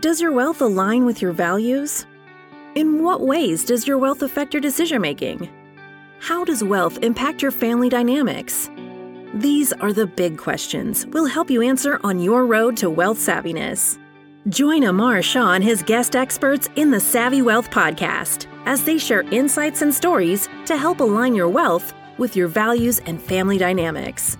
Does your wealth align with your values? In what ways does your wealth affect your decision making? How does wealth impact your family dynamics? These are the big questions we'll help you answer on your road to wealth savviness. Join Amar Shah and his guest experts in the Savvy Wealth Podcast as they share insights and stories to help align your wealth with your values and family dynamics.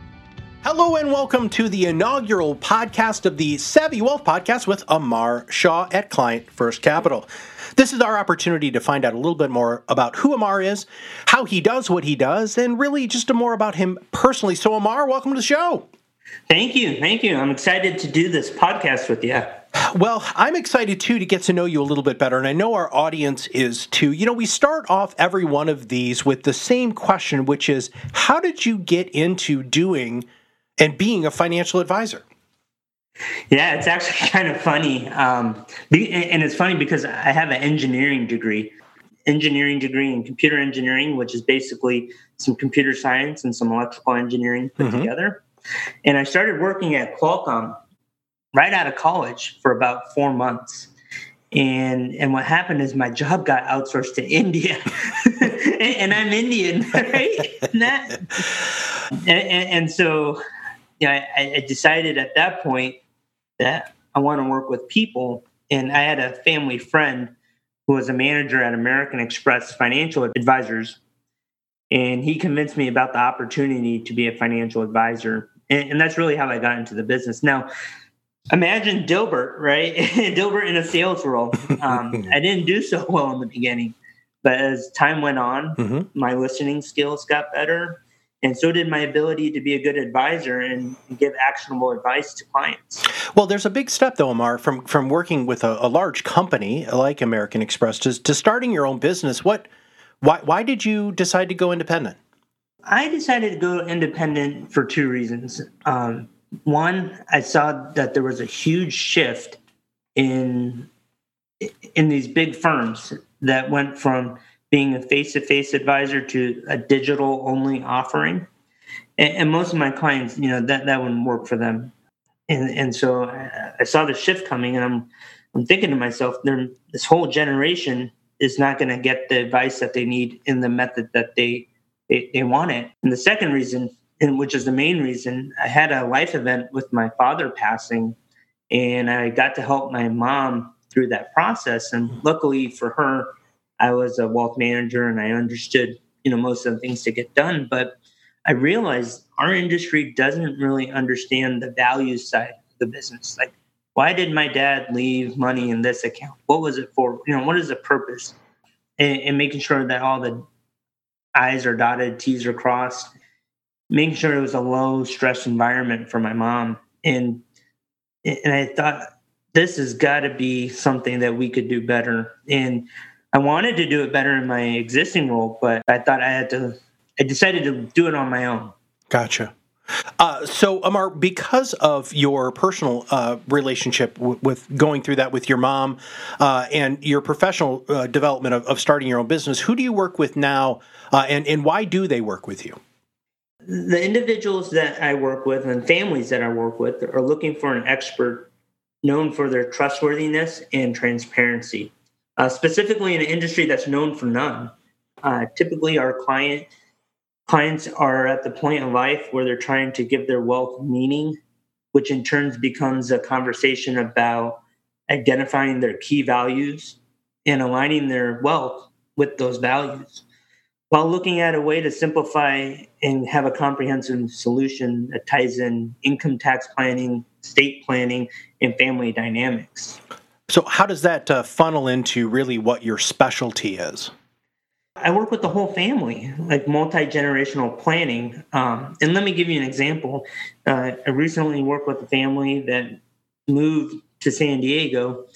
Hello and welcome to the inaugural podcast of the Savvy Wealth Podcast with Amar Shah at Client First Capital. This is our opportunity to find out a little bit more about who Amar is, how he does what he does, and really just more about him personally. So, Amar, welcome to the show. Thank you. Thank you. I'm excited to do this podcast with you. Well, I'm excited too to get to know you a little bit better, and I know our audience is too. You know, we start off every one of these with the same question, which is how did you get into doing and being a financial advisor? Yeah, it's actually kind of funny. Um, and it's funny because I have an engineering degree, engineering degree in computer engineering, which is basically some computer science and some electrical engineering put mm-hmm. together. And I started working at Qualcomm right out of college for about four months. And and what happened is my job got outsourced to India, and, I'm Indian, right? and, that, and, and so you know, I, I decided at that point that I want to work with people. And I had a family friend who was a manager at American Express Financial Advisors. And he convinced me about the opportunity to be a financial advisor. And, and that's really how I got into the business. Now, imagine Dilbert, right? Dilbert in a sales role. Um, I didn't do so well in the beginning, but as time went on, mm-hmm. my listening skills got better and so did my ability to be a good advisor and give actionable advice to clients. Well, there's a big step though, Amar, from from working with a, a large company like American Express to, to starting your own business. What, why, why did you decide to go independent? I decided to go independent for two reasons. Um, one, I saw that there was a huge shift in in these big firms that went from being a face-to-face advisor to a digital only offering. And, and, most of my clients you know that that wouldn't work for them. And and so uh, i saw the shift coming and i'm i'm thinking to myself this whole generation is not going to get the advice that they need in the method that they they, they want it. And the second reason and which is the main reason i had a life event with my father passing and i got to help my mom through that process. And luckily for her I was a wealth manager and I understood, you know, most of the things to get done. But I realized our industry doesn't really understand the value side of the business. Like, why did my dad leave money in this account? What was it for? You know, what is the purpose? And, and making sure that all the I's are dotted, T's are crossed, making sure it was a low stress environment for my mom. And and I thought this has got to be something that we could do better. And I wanted to do it better in my existing role, but I thought I had to. I decided to do it on my own. Gotcha. Uh, so, Amar, because of your personal uh, relationship w- with going through that with your mom uh, and your professional uh, development of, of, starting your own business, who do you work with now, uh, and and why do they work with you? The individuals that I work with and families that I work with are looking for an expert known for their trustworthiness and transparency uh, specifically in an industry that's known for none. Uh, typically, our client clients are at the point in life where they're trying to give their wealth meaning, which in turn becomes a conversation about identifying their key values and aligning their wealth with those values while looking at a way to simplify and have a comprehensive solution that ties in income tax planning, estate planning, and family dynamics. So, how does that uh, funnel into really what your specialty is? I work with the whole family, like multi generational planning. Um, and let me give you an example. Uh, I recently worked with a family that moved to San Diego,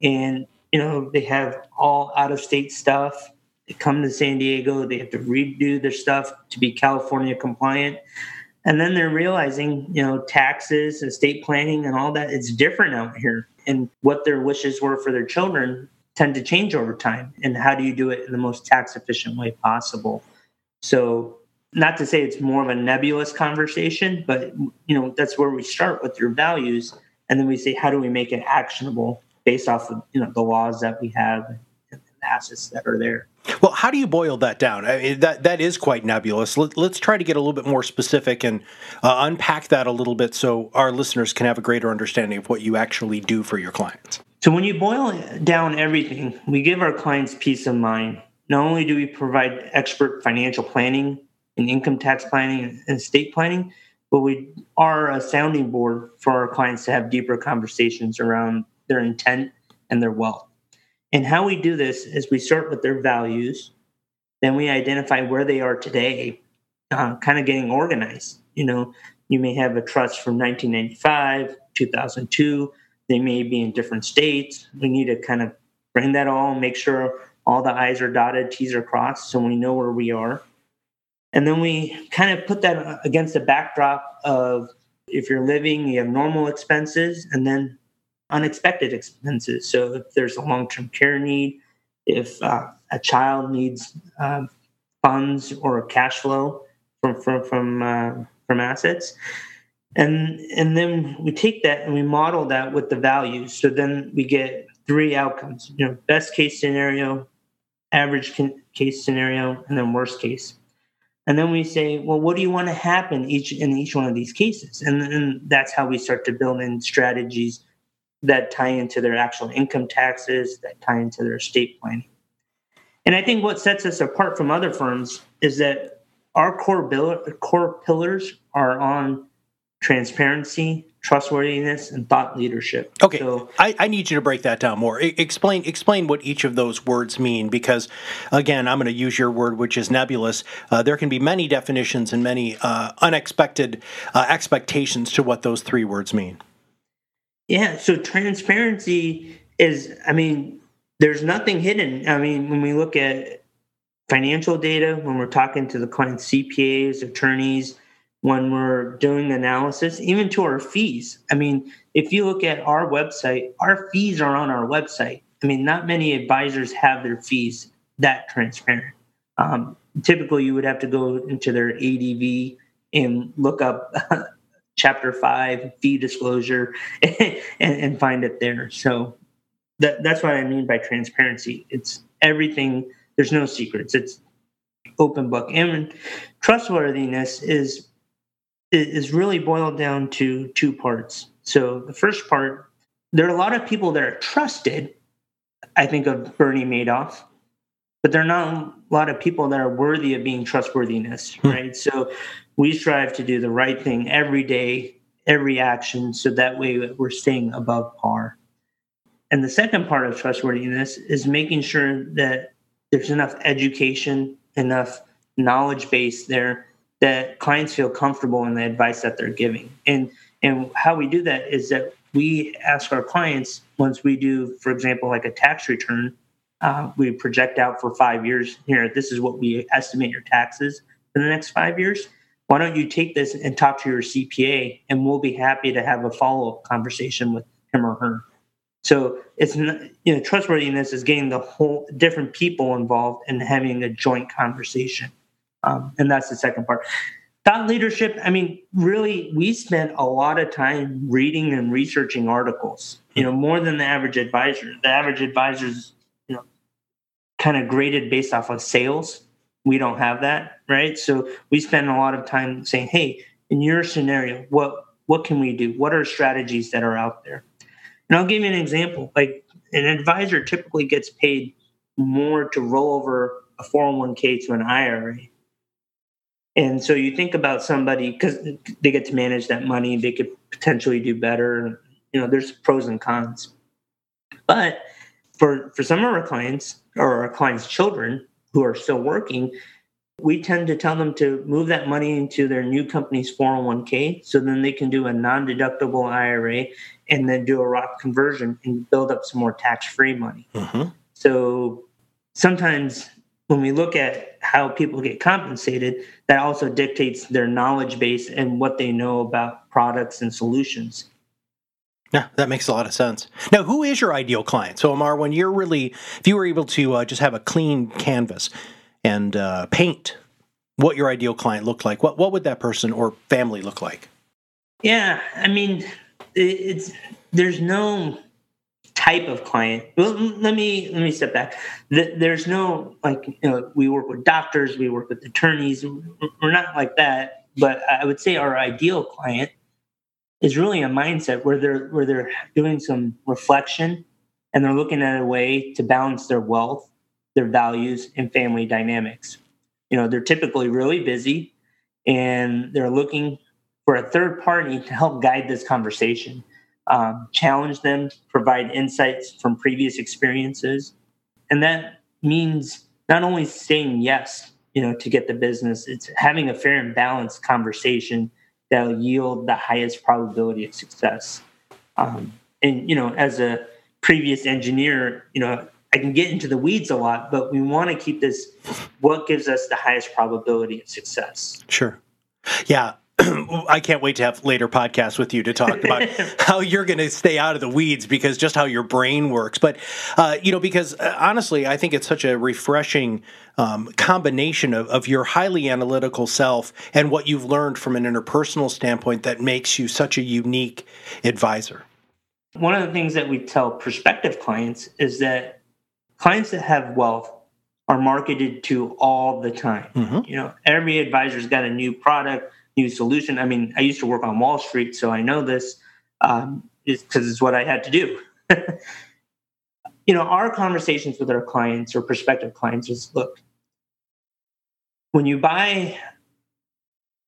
and you know they have all out of state stuff. They come to San Diego, they have to redo their stuff to be California compliant. And then they're realizing, you know, taxes, estate planning, and all that, it's different out here and what their wishes were for their children tend to change over time. And how do you do it in the most tax efficient way possible? So not to say it's more of a nebulous conversation but you know that's where we start with your values. And then we say how do we make it actionable based off of you know the laws that we have assets that are there. Well, how do you boil that down? I mean, that that is quite nebulous. Let, us try to get a little bit more specific and uh, unpack that a little bit so our listeners can have a greater understanding of what you actually do for your clients. So, when you boil down everything, we give our clients peace of mind. Not only do we provide expert financial planning and income tax planning and estate planning, but we are a sounding board for our clients to have deeper conversations around their intent and their wealth. And how we do this is we start with their values, then we identify where they are today, uh, kind of getting organized. You know, you may have a trust from 1995, 2002. They may be in different states. We need to kind of bring that all, make sure all the I's are dotted, T's are crossed, so we know where we are. And then we kind of put that against the backdrop of if you're living, you have normal expenses, and then unexpected expenses. So if there's a long term care need, if uh, a child needs uh, funds or cash flow from from from, uh, from assets, and and then we take that and we model that with the values. So then we get three outcomes. You know, best case scenario, average case scenario, and then worst case. And then we say, well, what do you want to happen each in each one of these cases? And then that's how we start to build in strategies that tie into their actual income taxes, that tie into their estate planning. And I think what sets us apart from other firms is that our core, bill, core pillars are on transparency, trustworthiness, and thought leadership. Okay, so, I, I, need you to break that down more. I, explain explain what each of those words mean, because again, I'm going to use your word, which is nebulous. Uh, there can be many definitions and many uh, unexpected uh, expectations to what those three words mean. Yeah, so transparency is, I mean, there's nothing hidden. I mean, when we look at financial data, when we're talking to the client's CPAs, attorneys, when we're doing analysis, even to our fees. I mean, if you look at our website, our fees are on our website. I mean, not many advisors have their fees that transparent. Um, typically, you would have to go into their ADV and look up chapter five fee disclosure and, and find it there. So that, that's what I mean by transparency. It's everything. There's no secrets. It's open book. And trustworthiness is is really boiled down to two parts. So the first part, there are a lot of people that are trusted. I think of Bernie Madoff, but there are not a lot of people that are worthy of being trustworthiness, hmm. right? So we strive to do the right thing every day, every action, so that way we're staying above par. And the second part of trustworthiness is making sure that there's enough education, enough knowledge base there that clients feel comfortable in the advice that they're giving. And and how we do that is that we ask our clients once we do, for example, like a tax return, uh, we project out for five years. Here, this is what we estimate your taxes for the next five years why don't you take this and talk to your CPA and we'll be happy to have a follow up conversation with him or her. So it's you know trustworthiness is getting the whole different people involved and having a joint conversation, um, and that's the second part. Thought leadership. I mean, really, we spent a lot of time reading and researching articles. You know, more than the average advisor. The average advisor is you know kind of graded based off of sales we don't have that, right? So we spend a lot of time saying, "Hey, in your scenario, what what can we do? What are strategies that are out there?" And I'll give you an example. Like an advisor typically gets paid more to roll over a 401k to an IRA. And so you think about somebody because they get to manage that money, they could potentially do better. You know, there's pros and cons. But for for some of our clients or our clients' children, who are still working, we tend to tell them to move that money into their new company's 401k so then they can do a non deductible IRA and then do a Roth conversion and build up some more tax free money. Mm-hmm. So sometimes when we look at how people get compensated, that also dictates their knowledge base and what they know about products and solutions. Yeah, that makes a lot of sense. Now, who is your ideal client? So, Amar, when you're really, if you were able to uh, just have a clean canvas and uh, paint what your ideal client looked like, what what would that person or family look like? Yeah, I mean, it's there's no type of client. Well, let me let me step back. There's no like you know we work with doctors, we work with attorneys. We're not like that. But I would say our ideal client is really a mindset where they're where they're doing some reflection and they're looking at a way to balance their wealth, their values, and family dynamics. You know, they're typically really busy and they're looking for a third party to help guide this conversation um, challenge them, provide insights from previous experiences. And that means not only saying yes, you know, to get the business, it's having a fair and balanced conversation that'll yield the highest probability of success. Um, and, you know, as a previous engineer, you know, I can get into the weeds a lot, but we want to keep this what gives us the highest probability of success. Sure. Yeah. I can't wait to have later podcasts with you to talk about how you're going to stay out of the weeds because just how your brain works. But, uh, you know, because uh, honestly, I think it's such a refreshing um, combination of, of your highly analytical self and what you've learned from an interpersonal standpoint that makes you such a unique advisor. One of the things that we tell prospective clients is that clients that have wealth are marketed to all the time. Mm-hmm. You know, every advisor's got a new product new solution. I mean, I used to work on Wall Street, so I know this um, because it's what I had to do. you know, our conversations with our clients or prospective clients is look, when you buy,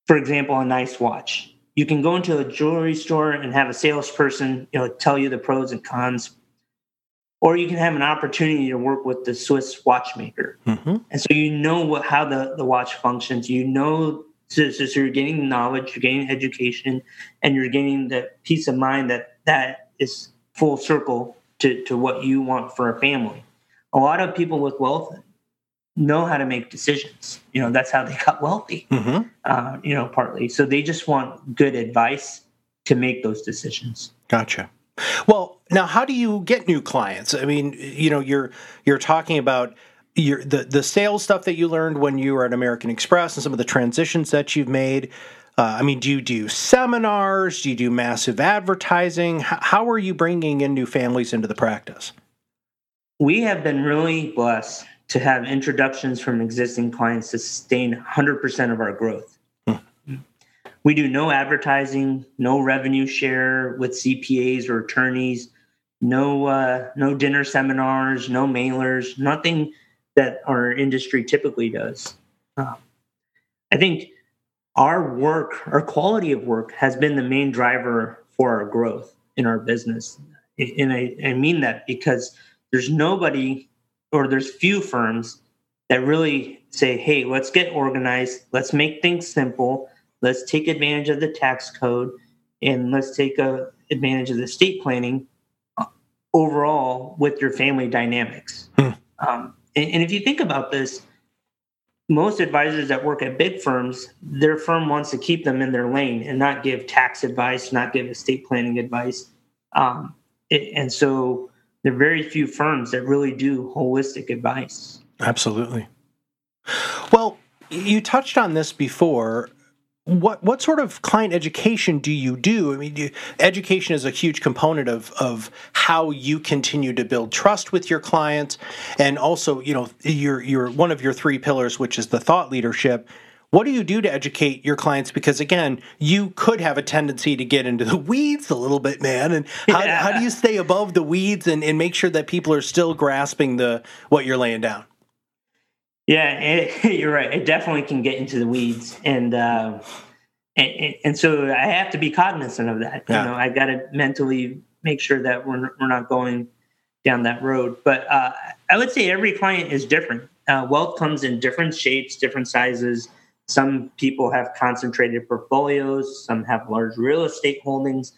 for example, a nice watch, you can go into a jewelry store and have a salesperson, you know, tell you the pros and cons, or you can have an opportunity to work with the Swiss watchmaker, mm-hmm. and so you know what how the the watch functions. You know so, so, so, you're gaining knowledge, you're gaining education, and you're gaining the peace of mind that that is full circle to, to what you want for a family. A lot of people with wealth know how to make decisions. You know, that's how they got wealthy, mm-hmm. uh, you know, partly. So they just want good advice to make those decisions. Gotcha. Well, now how do you get new clients? I mean, you know, you're you're talking about your the the sales stuff that you learned when you were at American Express and some of the transitions that you've made. Uh, I mean, do you do seminars? Do you do massive advertising? How, how are you bringing in new families into the practice? We have been really blessed to have introductions from existing clients to sustain 100% of our growth. Hmm. We do no advertising, no revenue share with CPAs or attorneys, no uh, no dinner seminars, no mailers, nothing that our industry typically does. Um, I think our work, our quality of work, has been the main driver for our growth in our business. And I, I mean that because there's nobody or there's few firms that really say, hey, let's get organized, let's make things simple, let's take advantage of the tax code, and let's take a, uh, advantage of the estate planning uh, overall with your family dynamics. Hmm. Um, and, if you think about this, most advisors that work at big firms, their firm wants to keep them in their lane and not give tax advice, not give estate planning advice. Um, it, and so there are very few firms that really do holistic advice. Absolutely. Well, you touched on this before what what sort of client education do you do? I mean, you, education is a huge component of of how you continue to build trust with your clients, and also, you know, your your one of your three pillars, which is the thought leadership. What do you do to educate your clients? Because again, you could have a tendency to get into the weeds a little bit, man. And how, yeah. how do you stay above the weeds and, and make sure that people are still grasping the what you're laying down? Yeah, it, you're right. It definitely can get into the weeds, and uh, and, and, so I have to be cognizant of that. Yeah. You know, I got to mentally make sure that we're we're not going down that road. But uh, I would say every client is different. Uh, wealth comes in different shapes, different sizes. Some people have concentrated portfolios. Some have large real estate holdings.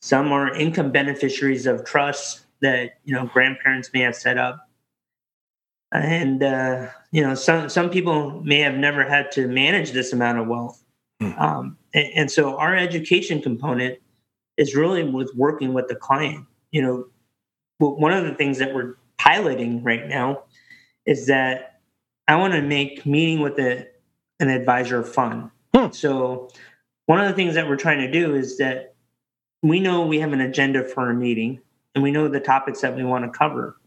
Some are income beneficiaries of trusts that you know grandparents may have set up and uh, you know some some people may have never had to manage this amount of wealth mm. um, and, and, so our education component is really with working with the client you know one of the things that we're piloting right now is that i want to make meeting with a, an advisor fun mm. so one of the things that we're trying to do is that we know we have an agenda for a meeting and we know the topics that we want to cover.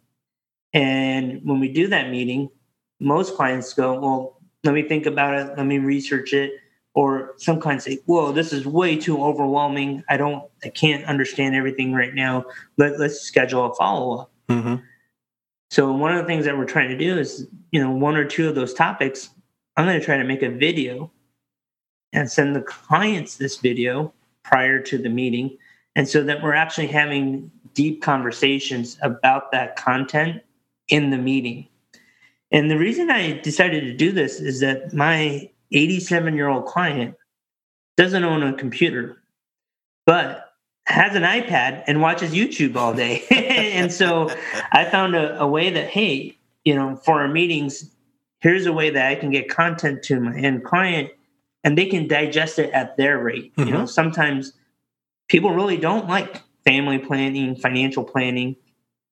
And when we do that meeting, most clients go, Well, let me think about it, let me research it. Or some clients say, Whoa, this is way too overwhelming. I don't, I can't understand everything right now. Let, let's schedule a follow up. Mm-hmm. So, one of the things that we're trying to do is, you know, one or two of those topics, I'm going to try to make a video and send the clients this video prior to the meeting. And so that we're actually having deep conversations about that content in the meeting. And the reason I decided to do this is that my 87 year old client doesn't own a computer, but has an iPad and watches YouTube all day. and so I found a, a, way that, hey, you know, for our meetings, here's a way that I can get content to my end client and they can digest it at their rate. Mm-hmm. You know, mm-hmm. sometimes people really don't like family planning, financial planning,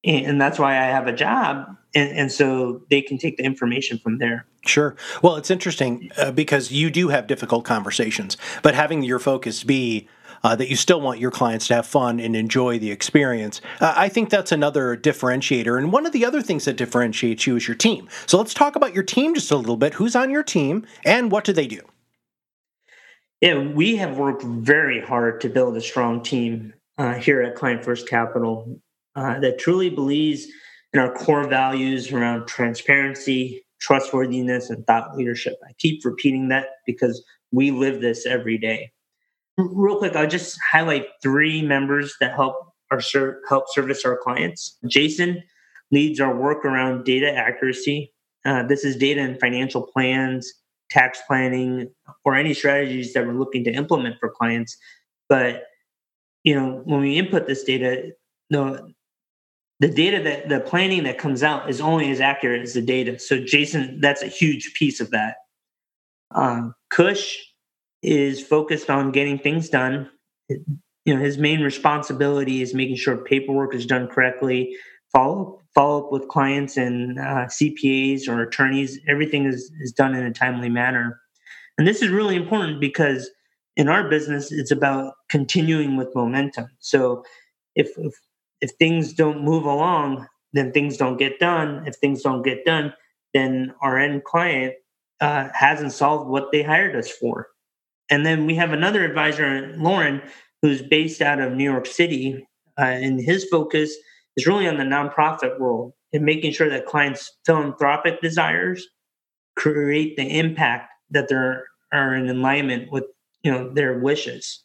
and that's why I have a job. And, and so they can take the information from there. Sure. Well, it's interesting uh, because you do have difficult conversations, but having your focus be uh, that you still want your clients to have fun and enjoy the experience. Uh, I think that's another differentiator. And one of the other things that differentiates you is your team. So let's talk about your team just a little bit. Who's on your team and what do they do? Yeah, we have worked very hard to build a strong team uh, here at Client First Capital uh, that truly believes in our core values around transparency, trustworthiness, and thought leadership. I keep repeating that because we live this every day. Real quick, I'll just highlight three members that help our ser- help service our clients. Jason leads our work around data accuracy. Uh, this is data and financial plans, tax planning, or any strategies that we're looking to implement for clients. But you know, when we input this data, the the data that the planning that comes out is only as accurate as the data. So Jason, that's a huge piece of that. Um, Kush is focused on getting things done. you know, his main responsibility is making sure paperwork is done correctly, follow follow up with clients and uh, CPAs or attorneys. Everything is is done in a timely manner, and this is really important because in our business, it's about continuing with momentum. So, if if, if things don't move along, then things don't get done. If things don't get done, then our end client uh, hasn't solved what they hired us for. And then we have another advisor, Lauren, who's based out of New York City, uh, and his focus is really on the nonprofit world and making sure that clients' philanthropic desires create the impact that they're are in alignment with you know their wishes.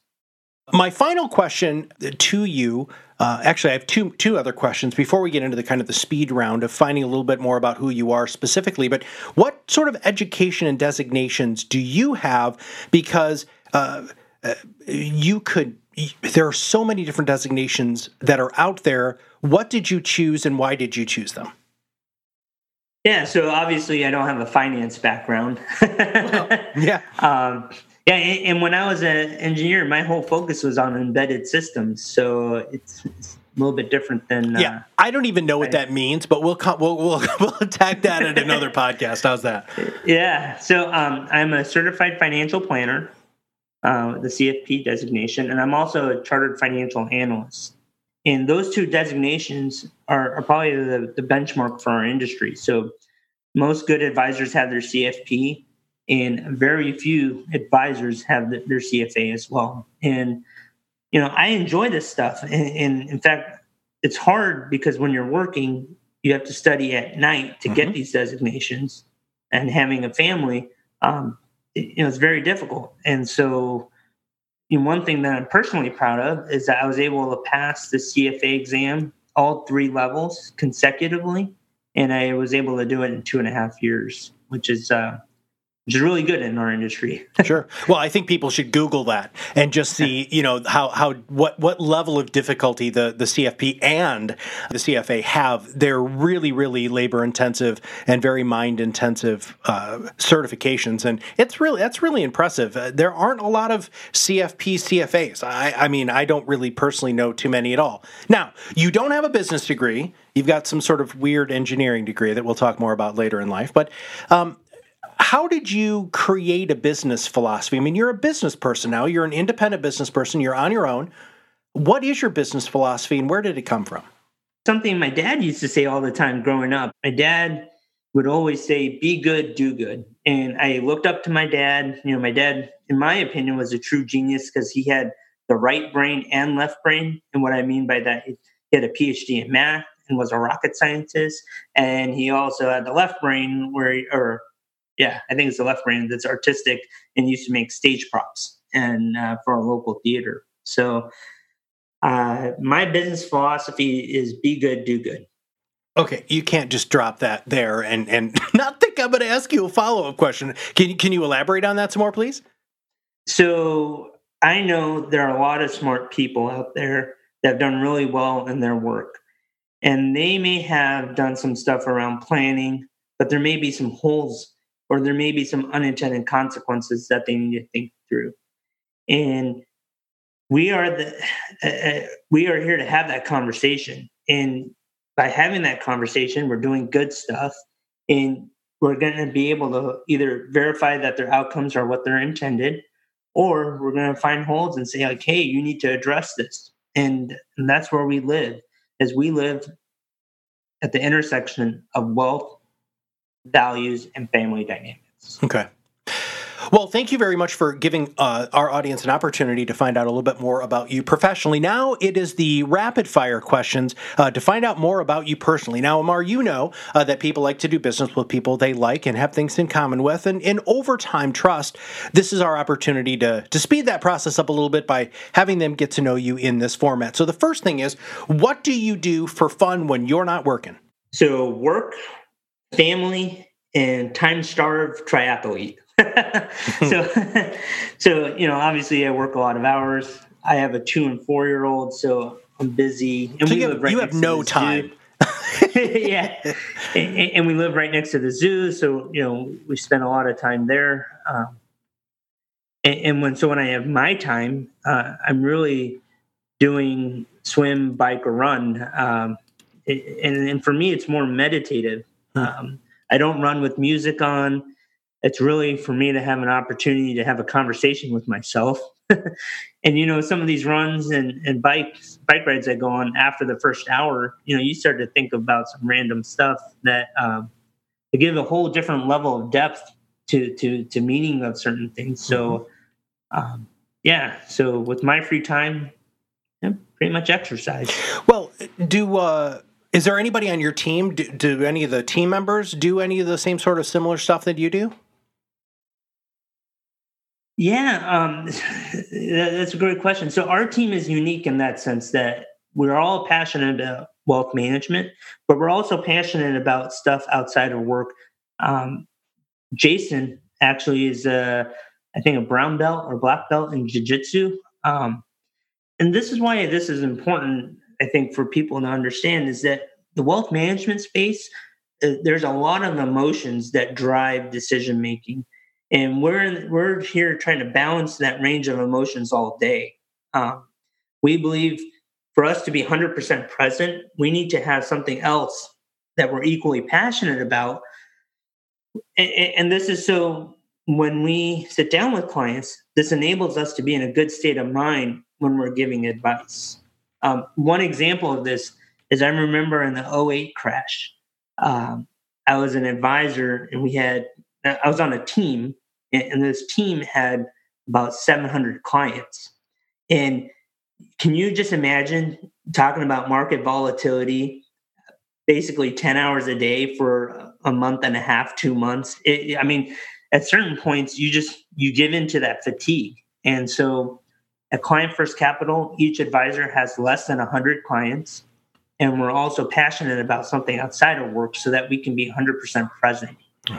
My final question to you, uh, actually, I have two two other questions before we get into the kind of the speed round of finding a little bit more about who you are specifically. But what sort of education and designations do you have? Because uh, uh, you could, there are so many different designations that are out there. What did you choose, and why did you choose them? Yeah, so obviously I don't have a finance background. well, yeah. Um, yeah, and when I was an engineer, my whole focus was on embedded systems. So it's, it's a little bit different than. Yeah, uh, I don't even know what that means, but we'll we'll we'll, we'll attack that in another podcast. How's that? Yeah, so um, I'm a certified financial planner, uh, the CFP designation, and I'm also a chartered financial analyst. And those two designations are, are probably the, the benchmark for our industry. So most good advisors have their CFP and very few advisors have the, their CFA as well. And you know, I enjoy this stuff, and, and, in fact, it's hard because when you're working, you have to study at night to mm-hmm. get these designations, and having a family, um, it, you know, it's very difficult. And so, you know, one thing that I'm personally proud of is that I was able to pass the CFA exam all three levels consecutively, and I was able to do it in two and a half years, which is uh, which is really good in our industry. sure. Well, I think people should Google that and just see, you know, how how what what level of difficulty the the CFP and the CFA have. They're really really labor intensive and very mind intensive uh, certifications, and it's really that's really impressive. Uh, there aren't a lot of CFP CFAs. I I mean, I don't really personally know too many at all. Now, you don't have a business degree. You've got some sort of weird engineering degree that we'll talk more about later in life, but. Um, how did you create a business philosophy? I mean, you're a business person now, you're an independent business person, you're on your own. What is your business philosophy and where did it come from? something my dad used to say all the time growing up. My dad would always say, be good, do good. And I looked up to my dad. You know, my dad, in my opinion, was a true genius because he had the right brain and left brain. And what I mean by that, he had a PhD in math and was a rocket scientist. And he also had the left brain where, he, or yeah, I think it's the left brain that's artistic and used to make stage props and uh, for a local theater. So uh, my business philosophy is be good, do good. Okay, you can't just drop that there and and not think I'm going to ask you a follow up question. Can you can you elaborate on that some more, please? So I know there are a lot of smart people out there that have done really well in their work, and they may have done some stuff around planning, but there may be some holes or there may be some unintended consequences that they need to think through. And we are the uh, uh, we are here to have that conversation. And by having that conversation we're doing good stuff. And we're going to be able to either verify that their outcomes are what they're intended or we're going to find holes and say like hey you need to address this. And, and that's where we live as we live at the intersection of wealth values and family dynamics okay well, thank you very much for giving uh, our audience an opportunity to find out a little bit more about you professionally. Now it is the rapid fire questions uh, to find out more about you personally. Now, Amar, you know uh, that people like to do business with people they like and have things in common with, and, and over time, trust. This is our opportunity to to speed that process up a little bit by having them get to know you in this format. So the first thing is, what do you do for fun when you're not working? So work, family, and time starved triathlete. so, so you know, obviously, I work a lot of hours. I have a two and four year old, so I'm busy. And so we you have, right you have no time. yeah, and, and, we live right next to the zoo, so you know we spend a lot of time there. Um, and, and, when so when I have my time, uh, I'm really doing swim, bike, or run. Um, and, and for me, it's more meditative. Um, I don't run with music on it's really for me to have an opportunity to have a conversation with myself. and you know, some of these runs and, and bikes, bike rides I go on after the first hour, you know, you start to think about some random stuff that um, to give a whole different level of depth to to to meaning of certain things. So, mm-hmm. um, yeah. So with my free time, yeah, pretty much exercise. Well, do uh, is there anybody on your team? Do, do any of the team members do any of the same sort of similar stuff that you do? Yeah, um, that's a great question. So our team is unique in that sense that we're all passionate about wealth management, but we're also passionate about stuff outside of work. Um, Jason actually is a, I think, a brown belt or black belt in jiu-jitsu. Um, and this is why this is important, I think, for people to understand is that the wealth management space, uh, there's a lot of emotions that drive decision making and we're we're here trying to balance that range of emotions all day. Um, we believe for us to be 100% present, we need to have something else that we're equally passionate about. And, and this is so when we sit down with clients, this enables us to be in a good state of mind when we're giving advice. Um, one example of this is I remember in the 08 crash, um, I was an advisor and we had, I was on a team and this team had about 700 clients. And can you just imagine talking about market volatility basically 10 hours a day for a month and a half, two months? It, I mean, at certain points, you just you give into that fatigue. And so at Client First Capital, each advisor has less than 100 clients. And we're also passionate about something outside of work so that we can be 100% present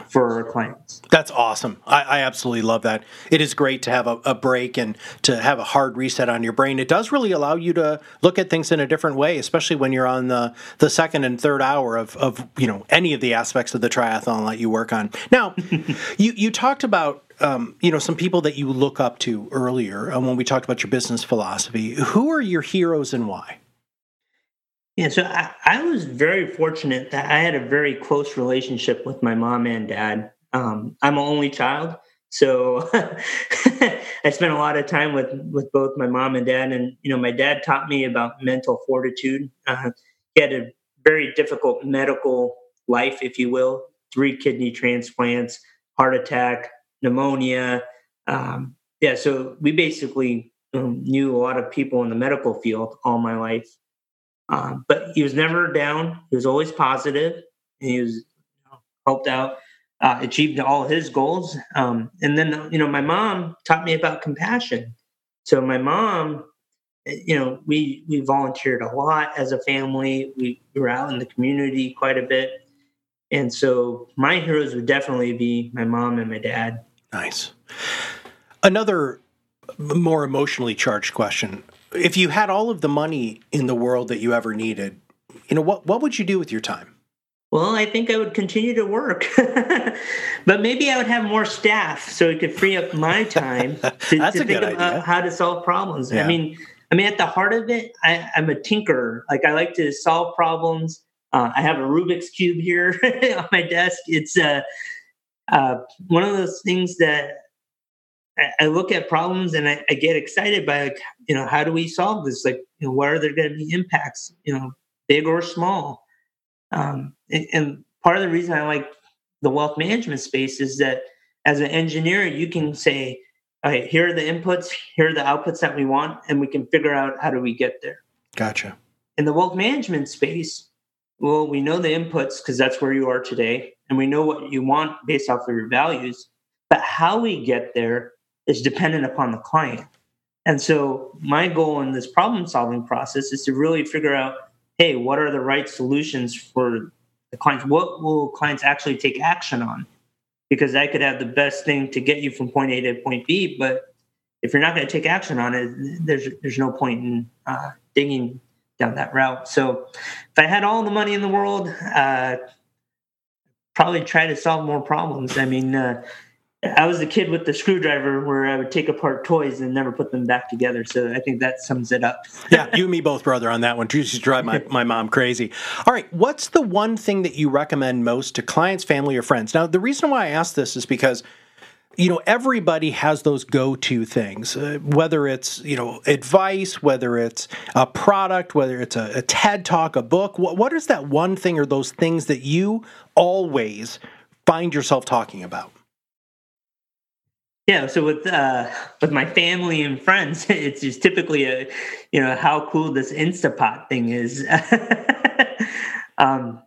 for our clients. That's awesome. I, I, absolutely love that. It is great to have a, a, break and to have a hard reset on your brain. It does really allow you to look at things in a different way, especially when you're on the, the second and third hour of, of you know any of the aspects of the triathlon that you work on. Now, you you talked about um, you know some people that you look up to earlier uh, when we talked about your business philosophy. Who are your heroes and why? Yeah, so I, I, was very fortunate that I had a very close relationship with my mom and dad. Um, I'm an only child, so I spent a lot of time with with both my mom and dad. And you know, my dad taught me about mental fortitude. Uh, he had a very difficult medical life, if you will. Three kidney transplants, heart attack, pneumonia. Um, yeah, so we basically um, knew a lot of people in the medical field all my life. Um, but he was never down. He was always positive, and he was helped out, uh, achieved all his goals. Um, and then, you know, my mom taught me about compassion. So my mom, you know, we we volunteered a lot as a family. We were out in the community quite a bit, and so my heroes would definitely be my mom and my dad. Nice. Another more emotionally charged question. If you had all of the money in the world that you ever needed, you know, what, what would you do with your time? Well, I think I would continue to work, but maybe I would have more staff so it could free up my time to, to think about idea. how to solve problems. Yeah. I mean, I mean, at the heart of it, I, am a tinkerer. Like I like to solve problems. Uh, I have a Rubik's cube here on my desk. It's uh, uh, one of those things that I look at problems and I, I, get excited by like, you know, how do we solve this? Like, you know, what are there going to be impacts, you know, big or small? Um, and, and part of the reason I like the wealth management space is that as an engineer, you can say, okay, here are the inputs, here are the outputs that we want, and we can figure out how do we get there. Gotcha. In the wealth management space, well, we know the inputs because that's where you are today, and we know what you want based off of your values. But how we get there is dependent upon the client. And so my goal in this problem solving process is to really figure out, hey, what are the right solutions for the clients? What will clients actually take action on? Because I could have the best thing to get you from point A to point B, but if you're not going to take action on it, there's there's no point in uh, digging down that route. So if I had all the money in the world, uh, probably try to solve more problems. I mean, uh, I was the kid with the screwdriver where I would take apart toys and never put them back together. So I think that sums it up. yeah, you and me both, brother, on that one. Used to drive my, my mom crazy. All right, what's the one thing that you recommend most to clients, family, or friends? Now, the reason why I ask this is because you know everybody has those go-to things uh, whether it's you know advice whether it's a product whether it's a, a ted talk a book what, what is that one thing or those things that you always find yourself talking about yeah, so with uh, with my family and friends, it's just typically a, you know, how cool this Instapot thing is. um,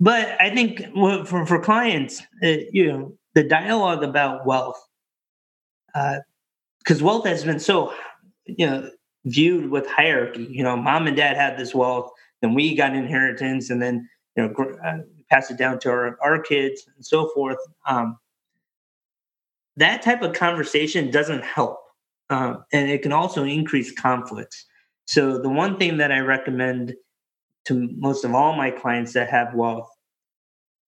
but I think for for clients, uh, you know, the dialogue about wealth, because uh, wealth has been so, you know, viewed with hierarchy. You know, mom and dad had this wealth, and we got inheritance, and then you know, uh, pass it down to our our kids and so forth. Um, that type of conversation doesn't help. Um, and it can also increase conflicts. So, the one thing that I recommend to most of all my clients that have wealth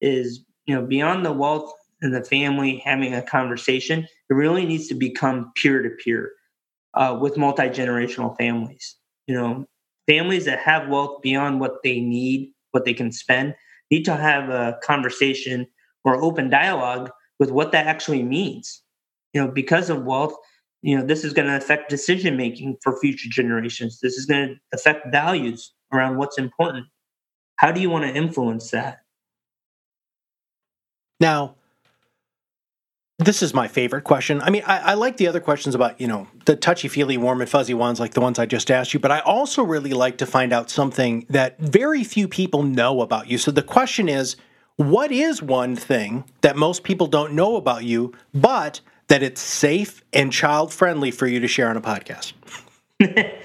is, you know, beyond the wealth and the family having a conversation, it really needs to become peer to peer with multi generational families. You know, families that have wealth beyond what they need, what they can spend, need to have a conversation or open dialogue with what that actually means. You know, because of wealth, you know, this is going to affect decision making for future generations. This is going to affect values around what's important. How do you want to influence that? Now, this is my favorite question. I mean, I, I, like the other questions about, you know, the touchy feely, warm and fuzzy ones like the ones I just asked you, but I also really like to find out something that very few people know about you. So the question is what is one thing that most people don't know about you, but that it's safe and child friendly for you to share on a podcast?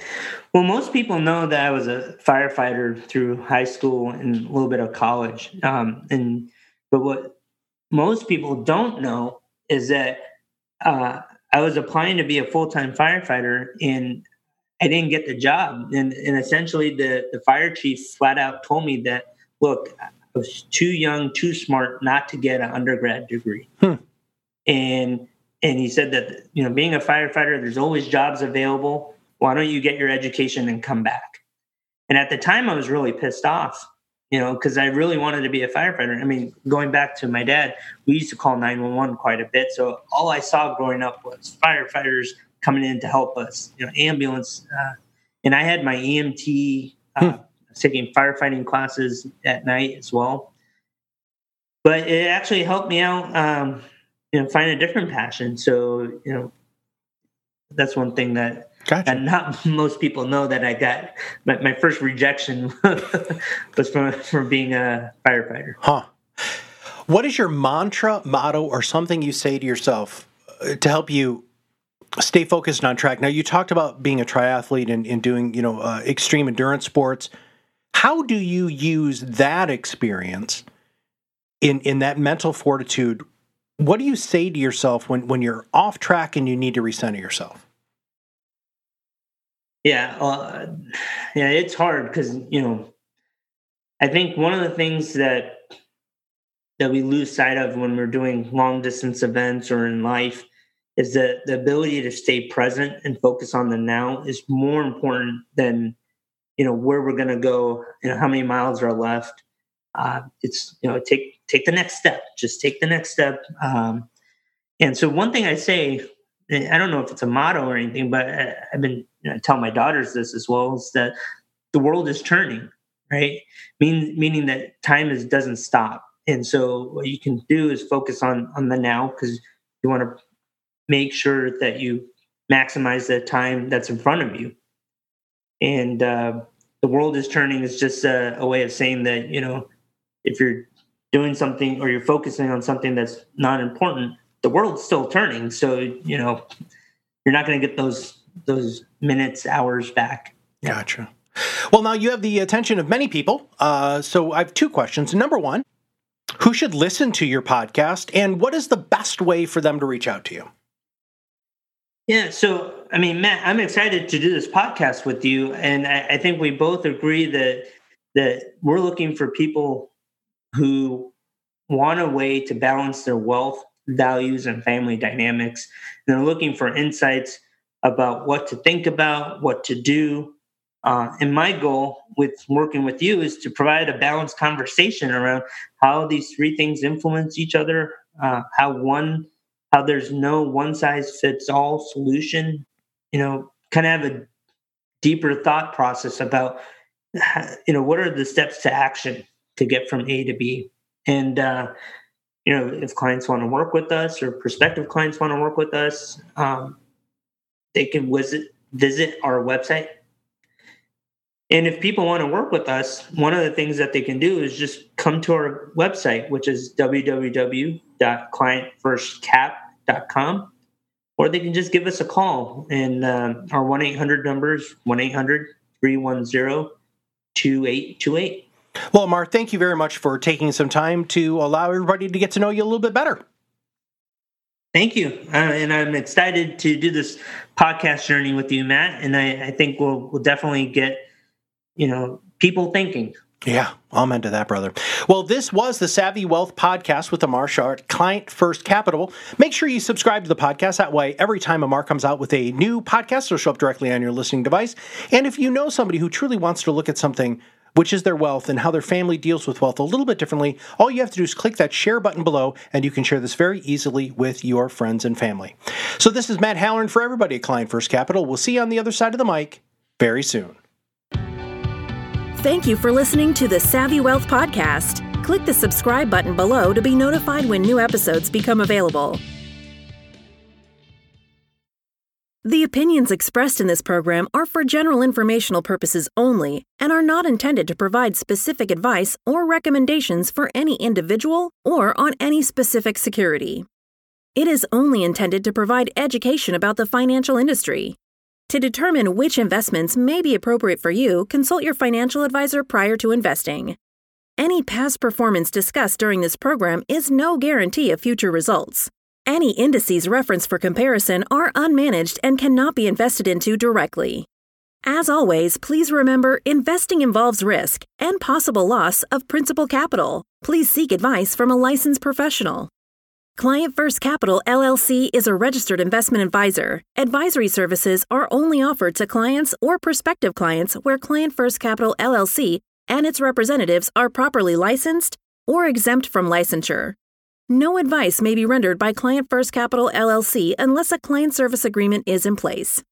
well, most people know that I was a firefighter through high school and a little bit of college. Um, and but what most people don't know is that uh, I was applying to be a full time firefighter and I didn't get the job. And, and essentially, the, the fire chief flat out told me that, look, I was too young, too smart not to get an undergrad degree. Hmm. And and he said that you know being a firefighter, there's always jobs available. Why don't you get your education and come back? And at the time, I was really pissed off, you know, because I really wanted to be a firefighter. I mean, going back to my dad, we used to call 911 quite a bit. So all I saw growing up was firefighters coming in to help us, you know, ambulance. Uh, and I had my EMT uh, hmm. taking firefighting classes at night as well. But it actually helped me out, um, you know, find a different passion. So, you know, that's one thing that gotcha. and not most people know that I got my, my first rejection was from from being a firefighter. Huh. What is your mantra, motto, or something you say to yourself uh, to help you stay focused on track? Now, you talked about being a triathlete and, and doing, you know, uh, extreme endurance sports. How do you use that experience in in that mental fortitude? What do you say to yourself when when you're off track and you need to recenter yourself? Yeah, uh, yeah, it's hard because you know, I think one of the things that that we lose sight of when we're doing long distance events or in life is that the ability to stay present and focus on the now is more important than you know where we're going to go know how many miles are left. Uh, it's you know take take the next step just take the next step. Um, and so one thing i say i don't know if it's a motto or anything but I, have been you know, telling my daughters this as well is that the world is turning right mean, meaning that time is doesn't stop and so what you can do is focus on on the now because you want to make sure that you maximize the time that's in front of you. And uh, the world is turning is just a, a way of saying that you know if you're doing something or you're focusing on something that's not important, the world's still turning. So you know you're not going to get those those minutes, hours back. Gotcha. Well, now you have the attention of many people. Uh, so I have two questions. Number one, who should listen to your podcast, and what is the best way for them to reach out to you? Yeah, so I mean, Matt, I'm excited to do this podcast with you, and I, I think we both agree that that we're looking for people who want a way to balance their wealth, values, and family dynamics. And they're looking for insights about what to think about, what to do, uh, and my goal with working with you is to provide a balanced conversation around how these three things influence each other, uh, how one, how there's no one size fits all solution. You know, kind of have a deeper thought process about, you know, what are the steps to action to get from A to B, and uh, you know, if clients want to work with us or prospective clients want to work with us, um, they can visit visit our website and if people want to work with us, one of the things that they can do is just come to our website, which is www.clientfirstcap.com, or they can just give us a call. And um, our 1 800 numbers 1 800 310 2828. Well, Amar, thank you very much for taking some time to allow everybody to get to know you a little bit better. Thank you. Uh, and I'm excited to do this podcast journey with you, Matt. And I, I think we'll, we'll definitely get you know, people thinking. Yeah, amen to that, brother. Well, this was the Savvy Wealth Podcast with Amar Shah Client First Capital. Make sure you subscribe to the podcast. That way, every time Amar comes out with a new podcast, it'll show up directly on your listening device. And if you know somebody who truly wants to look at something which is their wealth and how their family deals with wealth a little bit differently, all you have to do is click that share button below and you can share this very easily with your friends and family. So, this is Matt Halloran for everybody at Client First Capital. We'll see you on the other side of the mic very soon. Thank you for listening to the Savvy Wealth Podcast. Click the subscribe button below to be notified when new episodes become available. The opinions expressed in this program are for general informational purposes only and are not intended to provide specific advice or recommendations for any individual or on any specific security. It is only intended to provide education about the financial industry. To determine which investments may be appropriate for you, consult your financial advisor prior to investing. Any past performance discussed during this program is no guarantee of future results. Any indices referenced for comparison are unmanaged and cannot be invested into directly. As always, please remember investing involves risk and possible loss of principal capital. Please seek advice from a licensed professional. Client First Capital LLC is a registered investment advisor. Advisory services are only offered to clients or prospective clients where Client First Capital LLC and its representatives are properly licensed or exempt from licensure. No advice may be rendered by Client First Capital LLC unless a client service agreement is in place.